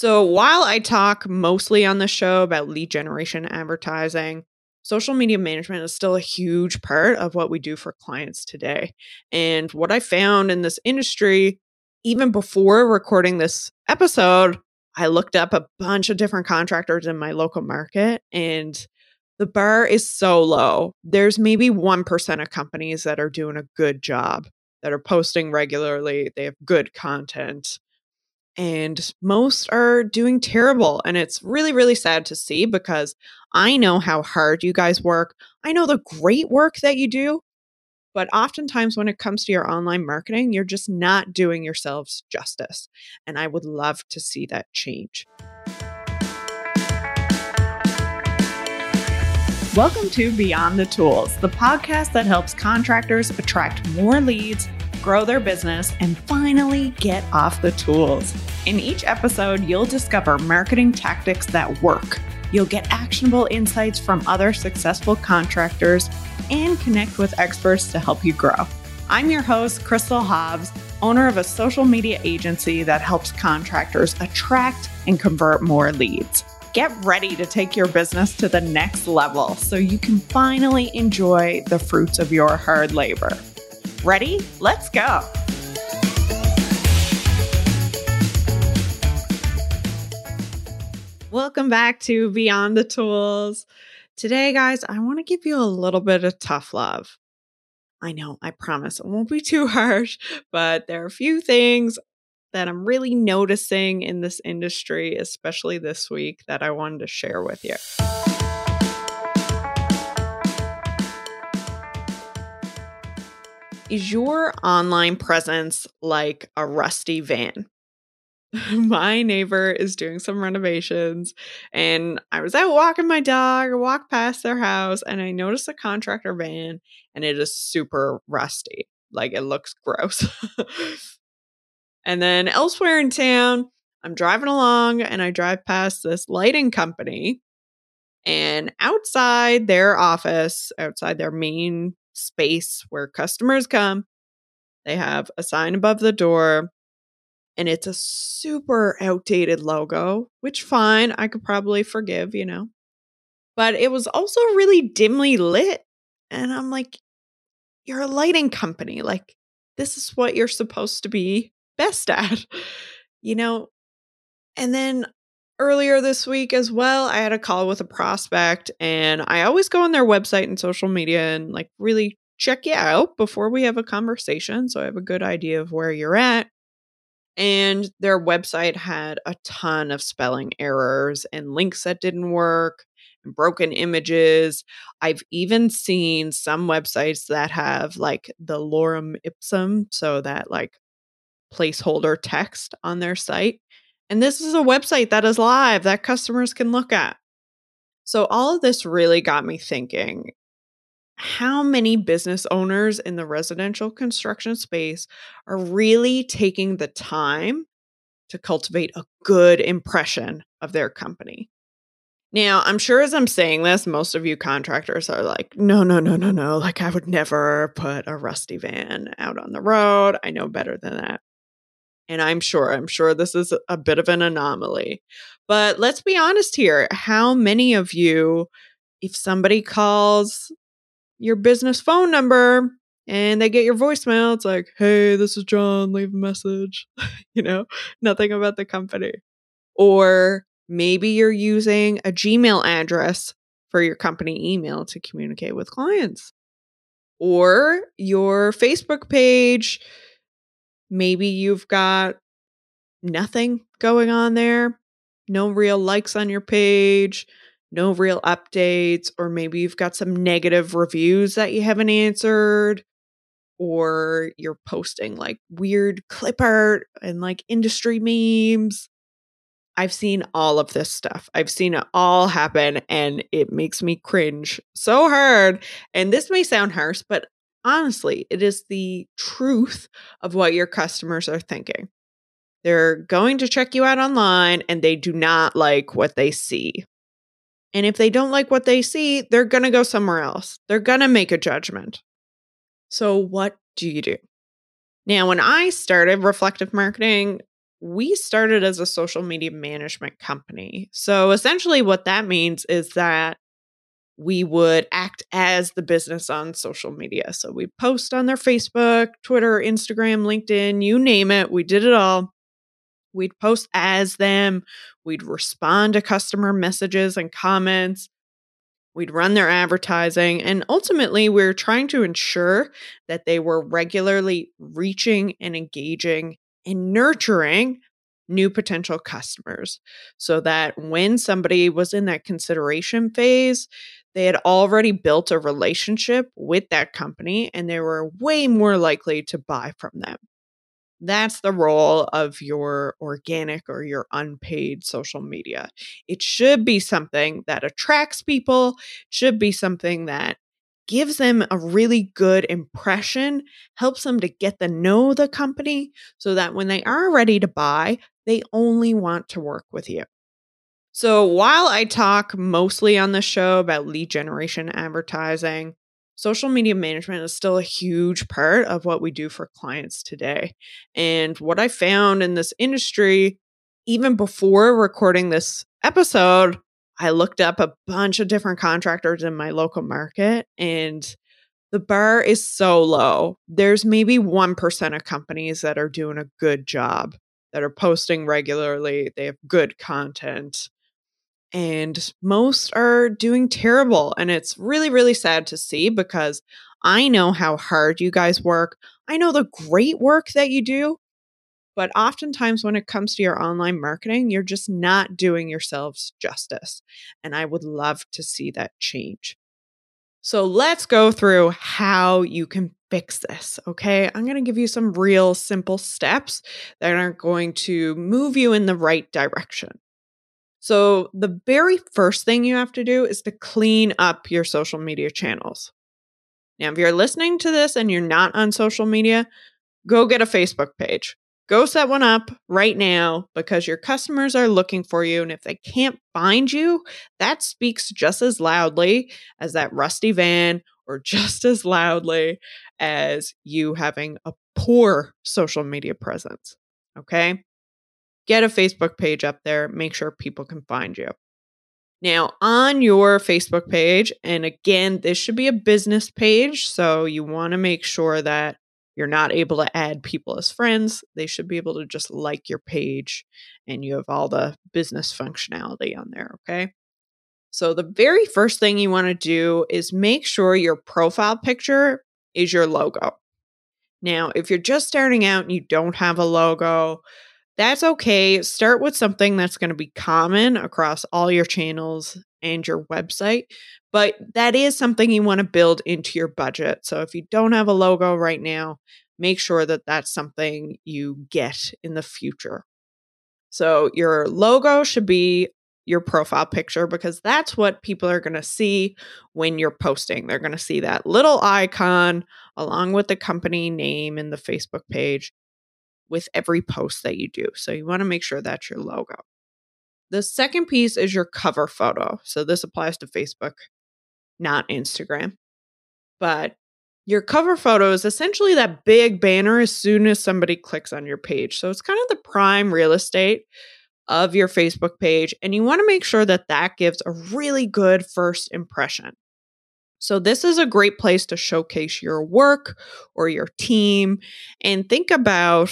So, while I talk mostly on the show about lead generation advertising, social media management is still a huge part of what we do for clients today. And what I found in this industry, even before recording this episode, I looked up a bunch of different contractors in my local market and the bar is so low. There's maybe 1% of companies that are doing a good job, that are posting regularly, they have good content. And most are doing terrible. And it's really, really sad to see because I know how hard you guys work. I know the great work that you do. But oftentimes, when it comes to your online marketing, you're just not doing yourselves justice. And I would love to see that change. Welcome to Beyond the Tools, the podcast that helps contractors attract more leads, grow their business, and finally get off the tools. In each episode, you'll discover marketing tactics that work. You'll get actionable insights from other successful contractors and connect with experts to help you grow. I'm your host, Crystal Hobbs, owner of a social media agency that helps contractors attract and convert more leads. Get ready to take your business to the next level so you can finally enjoy the fruits of your hard labor. Ready? Let's go. Welcome back to Beyond the Tools. Today, guys, I want to give you a little bit of tough love. I know, I promise it won't be too harsh, but there are a few things that I'm really noticing in this industry, especially this week, that I wanted to share with you. Is your online presence like a rusty van? my neighbor is doing some renovations and I was out walking my dog, walked past their house and I noticed a contractor van and it is super rusty. Like it looks gross. And then elsewhere in town, I'm driving along and I drive past this lighting company. And outside their office, outside their main space where customers come, they have a sign above the door and it's a super outdated logo, which fine, I could probably forgive, you know. But it was also really dimly lit. And I'm like, you're a lighting company. Like, this is what you're supposed to be best at, you know? And then earlier this week as well, I had a call with a prospect, and I always go on their website and social media and like really check you out before we have a conversation. So I have a good idea of where you're at. And their website had a ton of spelling errors and links that didn't work and broken images. I've even seen some websites that have like the lorem ipsum, so that like placeholder text on their site. And this is a website that is live that customers can look at. So, all of this really got me thinking how many business owners in the residential construction space are really taking the time to cultivate a good impression of their company? Now, I'm sure as I'm saying this, most of you contractors are like, no, no, no, no, no. Like, I would never put a rusty van out on the road. I know better than that. And I'm sure, I'm sure this is a bit of an anomaly. But let's be honest here. How many of you, if somebody calls your business phone number and they get your voicemail, it's like, hey, this is John, leave a message, you know, nothing about the company. Or maybe you're using a Gmail address for your company email to communicate with clients. Or your Facebook page Maybe you've got nothing going on there, no real likes on your page, no real updates, or maybe you've got some negative reviews that you haven't answered, or you're posting like weird clip art and like industry memes. I've seen all of this stuff. I've seen it all happen and it makes me cringe so hard. And this may sound harsh, but honestly, it is the truth of what your customers are thinking. They're going to check you out online and they do not like what they see. And if they don't like what they see, they're going to go somewhere else. They're going to make a judgment. So, what do you do? Now, when I started reflective marketing, we started as a social media management company. So essentially, what that means is that we would act as the business on social media. So we post on their Facebook, Twitter, Instagram, LinkedIn, you name it. We did it all. We'd post as them. We'd respond to customer messages and comments. We'd run their advertising. And ultimately, we we're trying to ensure that they were regularly reaching and engaging and nurturing new potential customers so that when somebody was in that consideration phase, they had already built a relationship with that company and they were way more likely to buy from them. That's the role of your organic or your unpaid social media. It should be something that attracts people, should be something that gives them a really good impression, helps them to get to know the company so that when they are ready to buy, they only want to work with you. So while I talk mostly on the show about lead generation advertising, social media management is still a huge part of what we do for clients today. And what I found in this industry, even before recording this episode, I looked up a bunch of different contractors in my local market and the bar is so low. There's maybe 1% of companies that are doing a good job, that are posting regularly, they have good content and most are doing terrible. And it's really, really sad to see because I know how hard you guys work. I know the great work that you do. But oftentimes, when it comes to your online marketing, you're just not doing yourselves justice. And I would love to see that change. So let's go through how you can fix this. Okay. I'm going to give you some real simple steps that are going to move you in the right direction. So, the very first thing you have to do is to clean up your social media channels. Now, if you're listening to this and you're not on social media, go get a Facebook page. Go set one up right now because your customers are looking for you. And if they can't find you, that speaks just as loudly as that rusty van or just as loudly as you having a poor social media presence. Okay get a Facebook page up there, make sure people can find you. Now, on your Facebook page, and again, this should be a business page, so you want to make sure that you're not able to add people as friends. They should be able to just like your page and you have all the business functionality on there, okay? So, the very first thing you want to do is make sure your profile picture is your logo. Now, if you're just starting out and you don't have a logo, that's okay. Start with something that's going to be common across all your channels and your website, but that is something you want to build into your budget. So if you don't have a logo right now, make sure that that's something you get in the future. So your logo should be your profile picture because that's what people are going to see when you're posting. They're going to see that little icon along with the company name and the Facebook page with every post that you do. So you want to make sure that's your logo. The second piece is your cover photo. So this applies to Facebook, not Instagram. But your cover photo is essentially that big banner as soon as somebody clicks on your page. So it's kind of the prime real estate of your Facebook page. And you want to make sure that that gives a really good first impression. So, this is a great place to showcase your work or your team and think about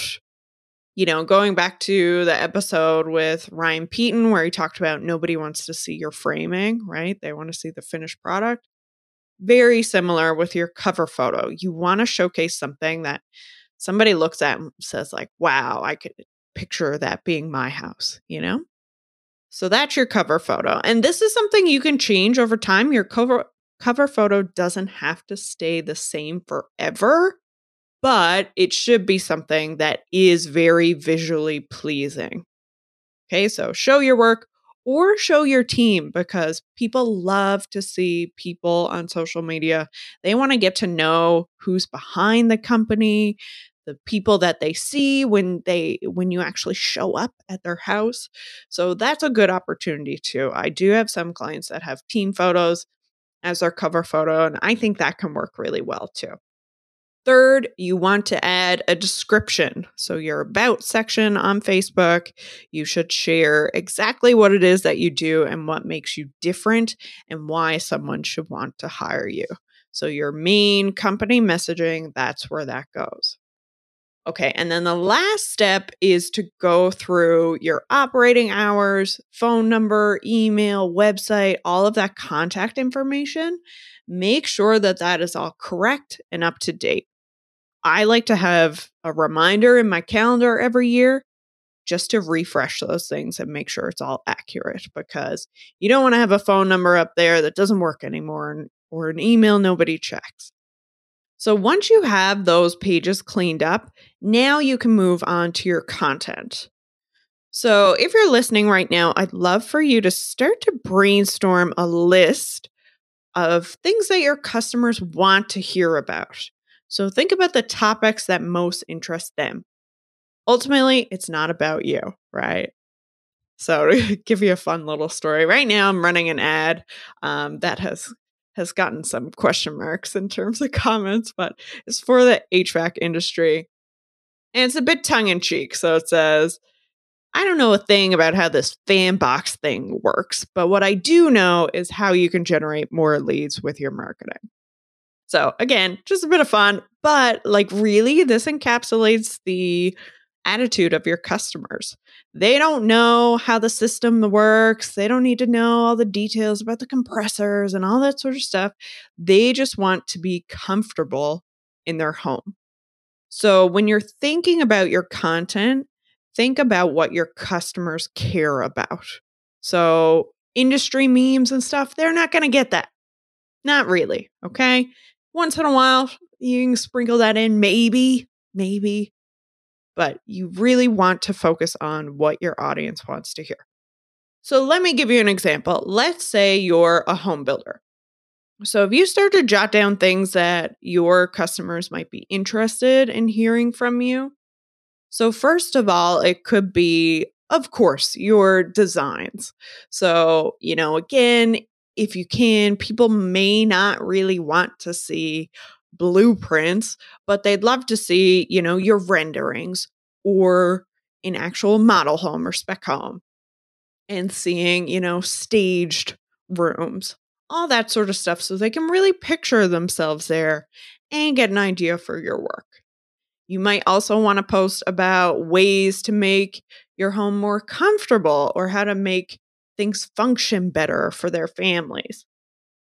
you know, going back to the episode with Ryan Peaton where he talked about nobody wants to see your framing, right? They want to see the finished product. Very similar with your cover photo. You want to showcase something that somebody looks at and says like, "Wow, I could picture that being my house," you know? So that's your cover photo. And this is something you can change over time. Your cover cover photo doesn't have to stay the same forever but it should be something that is very visually pleasing. Okay, so show your work or show your team because people love to see people on social media. They want to get to know who's behind the company, the people that they see when they when you actually show up at their house. So that's a good opportunity too. I do have some clients that have team photos as their cover photo and I think that can work really well too. Third, you want to add a description. So, your about section on Facebook, you should share exactly what it is that you do and what makes you different and why someone should want to hire you. So, your main company messaging, that's where that goes. Okay, and then the last step is to go through your operating hours, phone number, email, website, all of that contact information. Make sure that that is all correct and up to date. I like to have a reminder in my calendar every year just to refresh those things and make sure it's all accurate because you don't want to have a phone number up there that doesn't work anymore or an email nobody checks. So once you have those pages cleaned up, now you can move on to your content. So if you're listening right now, I'd love for you to start to brainstorm a list of things that your customers want to hear about. So think about the topics that most interest them. Ultimately, it's not about you, right? So to give you a fun little story, right now I'm running an ad um, that has has gotten some question marks in terms of comments, but it's for the HVAC industry. And it's a bit tongue in cheek. So it says, I don't know a thing about how this fan box thing works, but what I do know is how you can generate more leads with your marketing. So again, just a bit of fun, but like really, this encapsulates the attitude of your customers. They don't know how the system works. They don't need to know all the details about the compressors and all that sort of stuff. They just want to be comfortable in their home. So when you're thinking about your content, think about what your customers care about. So industry memes and stuff, they're not going to get that. Not really. Okay. Once in a while, you can sprinkle that in, maybe, maybe but you really want to focus on what your audience wants to hear. So let me give you an example. Let's say you're a home builder. So if you start to jot down things that your customers might be interested in hearing from you. So first of all, it could be of course your designs. So, you know, again, if you can, people may not really want to see blueprints, but they'd love to see, you know, your renderings or an actual model home or spec home and seeing, you know, staged rooms, all that sort of stuff so they can really picture themselves there and get an idea for your work. You might also want to post about ways to make your home more comfortable or how to make things function better for their families.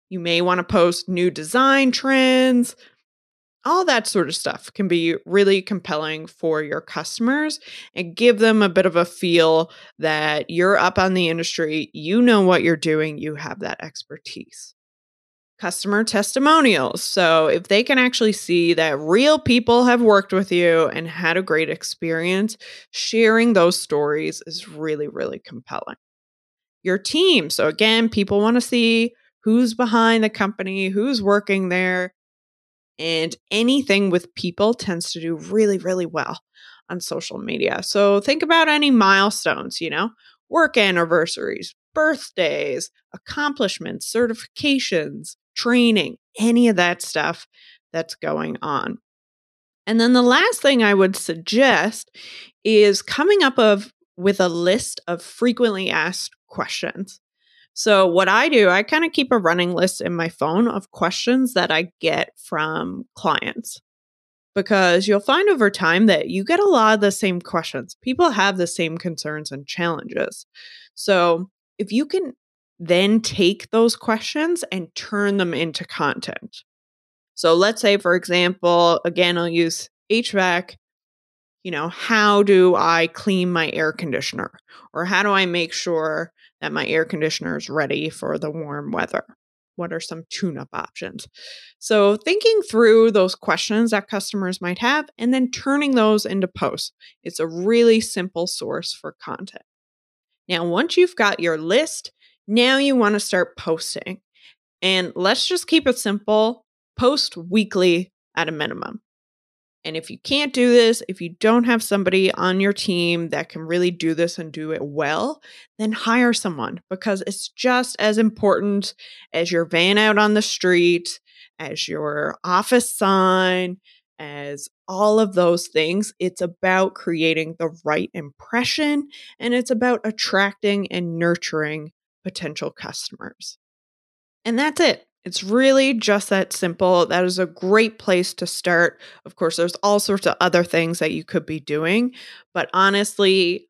You may want to post new design trends, all that sort of stuff can be really compelling for your customers and give them a bit of a feel that you're up on the industry, you know what you're doing, you have that expertise. Customer testimonials. So, if they can actually see that real people have worked with you and had a great experience, sharing those stories is really, really compelling. Your team. So, again, people want to see who's behind the company, who's working there and anything with people tends to do really, really well on social media. So think about any milestones, you know, work anniversaries, birthdays, accomplishments, certifications, training, any of that stuff that's going on. And then the last thing I would suggest is coming up of with a list of frequently asked questions. So, what I do, I kind of keep a running list in my phone of questions that I get from clients because you'll find over time that you get a lot of the same questions. People have the same concerns and challenges. So, if you can then take those questions and turn them into content. So, let's say, for example, again, I'll use HVAC. You know, how do I clean my air conditioner? Or how do I make sure that my air conditioner is ready for the warm weather? What are some tune up options? So, thinking through those questions that customers might have and then turning those into posts. It's a really simple source for content. Now, once you've got your list, now you want to start posting. And let's just keep it simple post weekly at a minimum. And if you can't do this, if you don't have somebody on your team that can really do this and do it well, then hire someone because it's just as important as your van out on the street, as your office sign, as all of those things. It's about creating the right impression and it's about attracting and nurturing potential customers. And that's it. It's really just that simple. That is a great place to start. Of course, there's all sorts of other things that you could be doing, but honestly,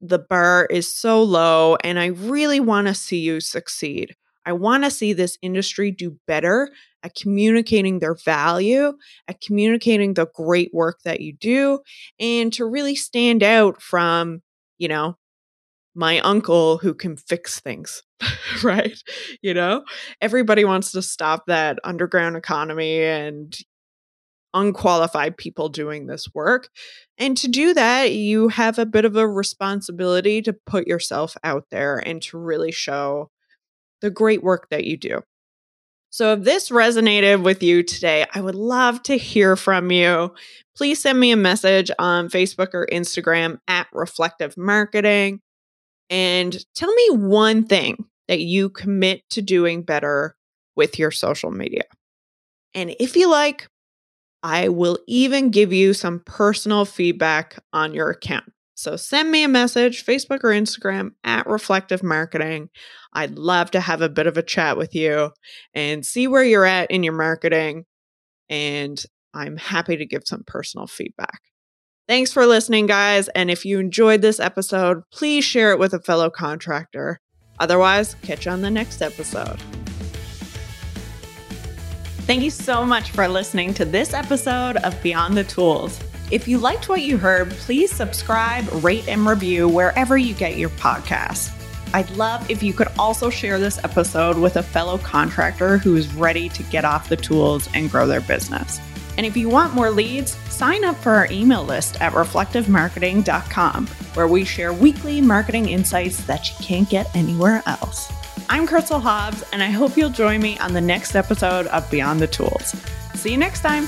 the bar is so low, and I really want to see you succeed. I want to see this industry do better at communicating their value, at communicating the great work that you do, and to really stand out from, you know, my uncle who can fix things, right? You know, everybody wants to stop that underground economy and unqualified people doing this work. And to do that, you have a bit of a responsibility to put yourself out there and to really show the great work that you do. So, if this resonated with you today, I would love to hear from you. Please send me a message on Facebook or Instagram at Reflective Marketing and tell me one thing that you commit to doing better with your social media. And if you like, I will even give you some personal feedback on your account. So send me a message, Facebook or Instagram at Reflective Marketing. I'd love to have a bit of a chat with you and see where you're at in your marketing. And I'm happy to give some personal feedback. Thanks for listening, guys. And if you enjoyed this episode, please share it with a fellow contractor. Otherwise, catch you on the next episode. Thank you so much for listening to this episode of Beyond the Tools. If you liked what you heard, please subscribe, rate, and review wherever you get your podcasts. I'd love if you could also share this episode with a fellow contractor who is ready to get off the tools and grow their business. And if you want more leads, sign up for our email list at reflectivemarketing.com, where we share weekly marketing insights that you can't get anywhere else. I'm Crystal Hobbs, and I hope you'll join me on the next episode of Beyond the Tools. See you next time.